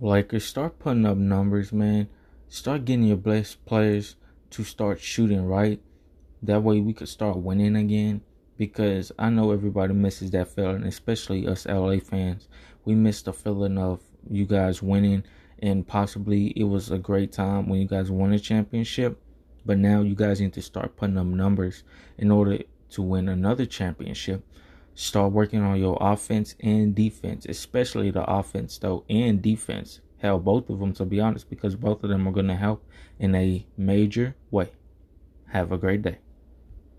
Lakers, start putting up numbers, man. Start getting your best players to start shooting right. That way we could start winning again. Because I know everybody misses that feeling, especially us LA fans. We miss the feeling of you guys winning and possibly it was a great time when you guys won a championship. But now you guys need to start putting up numbers in order to win another championship. Start working on your offense and defense, especially the offense though and defense. Hell, both of them to be honest, because both of them are going to help in a major way. Have a great day.